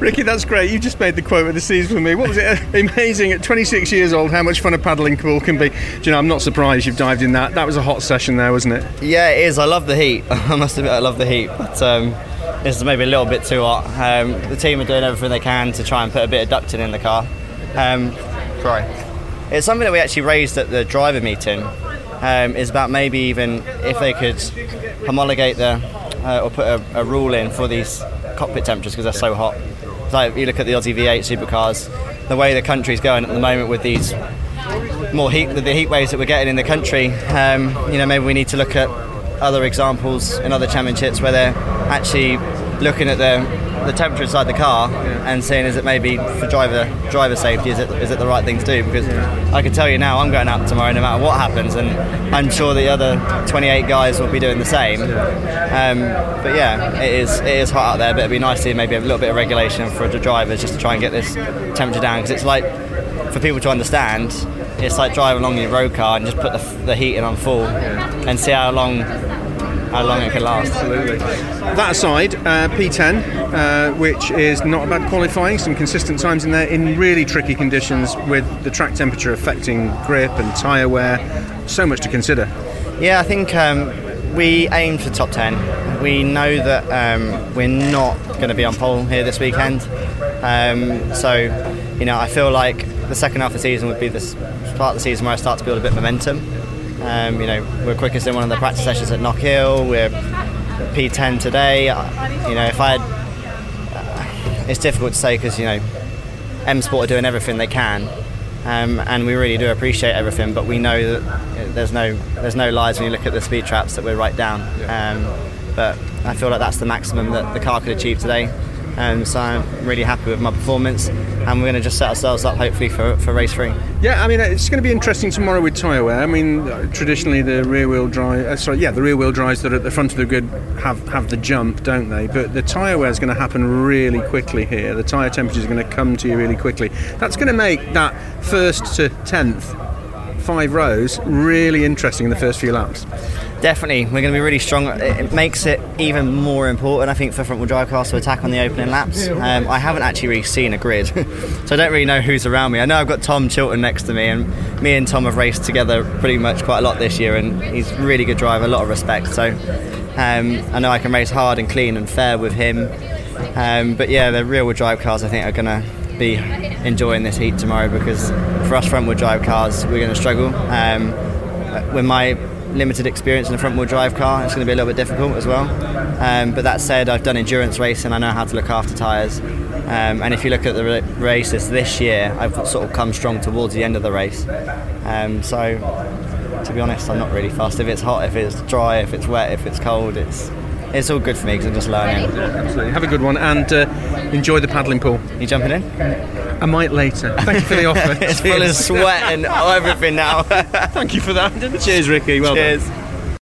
Ricky, that's great. You just made the quote of the season for me. What was it? Amazing at 26 years old how much fun a paddling pool can be. Do you know, I'm not surprised you've dived in that. That was a hot session there, wasn't it? Yeah, it is. I love the heat. I must admit, I love the heat. But um, this is maybe a little bit too hot. Um, the team are doing everything they can to try and put a bit of ducting in the car. Um, sorry. It's something that we actually raised at the driver meeting. Um, is about maybe even if they could homologate the uh, or put a, a rule in for these cockpit temperatures because they're so hot. So you look at the Aussie V8 supercars, the way the country's going at the moment with these more heat, the heat waves that we're getting in the country. Um, you know, maybe we need to look at other examples in other championships where they're actually looking at the the temperature inside the car and seeing is it maybe for driver driver safety is it is it the right thing to do? Because I can tell you now I'm going out tomorrow no matter what happens and I'm sure the other 28 guys will be doing the same. Um, but yeah it is it is hot out there but it'd be nice to maybe a little bit of regulation for the drivers just to try and get this temperature down because it's like for people to understand it's like driving along in your road car and just put the, the heating on full and see how long how long it can last. Absolutely. That aside, uh, P10, uh, which is not a bad qualifying, some consistent times in there in really tricky conditions with the track temperature affecting grip and tyre wear. So much to consider. Yeah, I think um, we aim for top 10. We know that um, we're not going to be on pole here this weekend. Um, so, you know, I feel like the second half of the season would be the part of the season where I start to build a bit of momentum. Um, you know, we're quickest in one of the practice sessions at Knockhill. We're P10 today. You know, if I had, uh, it's difficult to say because you know, M Sport are doing everything they can, um, and we really do appreciate everything. But we know that there's no there's no lies when you look at the speed traps that we're right down. Um, but I feel like that's the maximum that the car could achieve today. Um, so I'm really happy with my performance, and we're going to just set ourselves up hopefully for, for race three. Yeah, I mean it's going to be interesting tomorrow with tyre wear. I mean, traditionally the rear wheel drive, uh, sorry, yeah, the rear wheel drives that are at the front of the grid have have the jump, don't they? But the tyre wear is going to happen really quickly here. The tyre temperatures are going to come to you really quickly. That's going to make that first to tenth five rows really interesting in the first few laps. Definitely, we're going to be really strong. It makes it even more important, I think, for front wheel drive cars to attack on the opening laps. Um, I haven't actually really seen a grid, so I don't really know who's around me. I know I've got Tom Chilton next to me, and me and Tom have raced together pretty much quite a lot this year, and he's a really good driver, a lot of respect. So um, I know I can race hard and clean and fair with him. Um, but yeah, the rear wheel drive cars, I think, are going to be enjoying this heat tomorrow because for us front wheel drive cars, we're going to struggle. Um, with my limited experience in a front wheel drive car, it's going to be a little bit difficult as well. Um, but that said, I've done endurance racing, I know how to look after tyres. Um, and if you look at the races this year, I've sort of come strong towards the end of the race. Um, so, to be honest, I'm not really fast. If it's hot, if it's dry, if it's wet, if it's cold, it's it's all good for me because I'm just learning. Absolutely. Have a good one and uh, enjoy the paddling pool. You jumping in? I might later. Thank you for the offer. it's full of sweat and everything now. Thank you for that. Cheers, Ricky. Well Cheers. Done.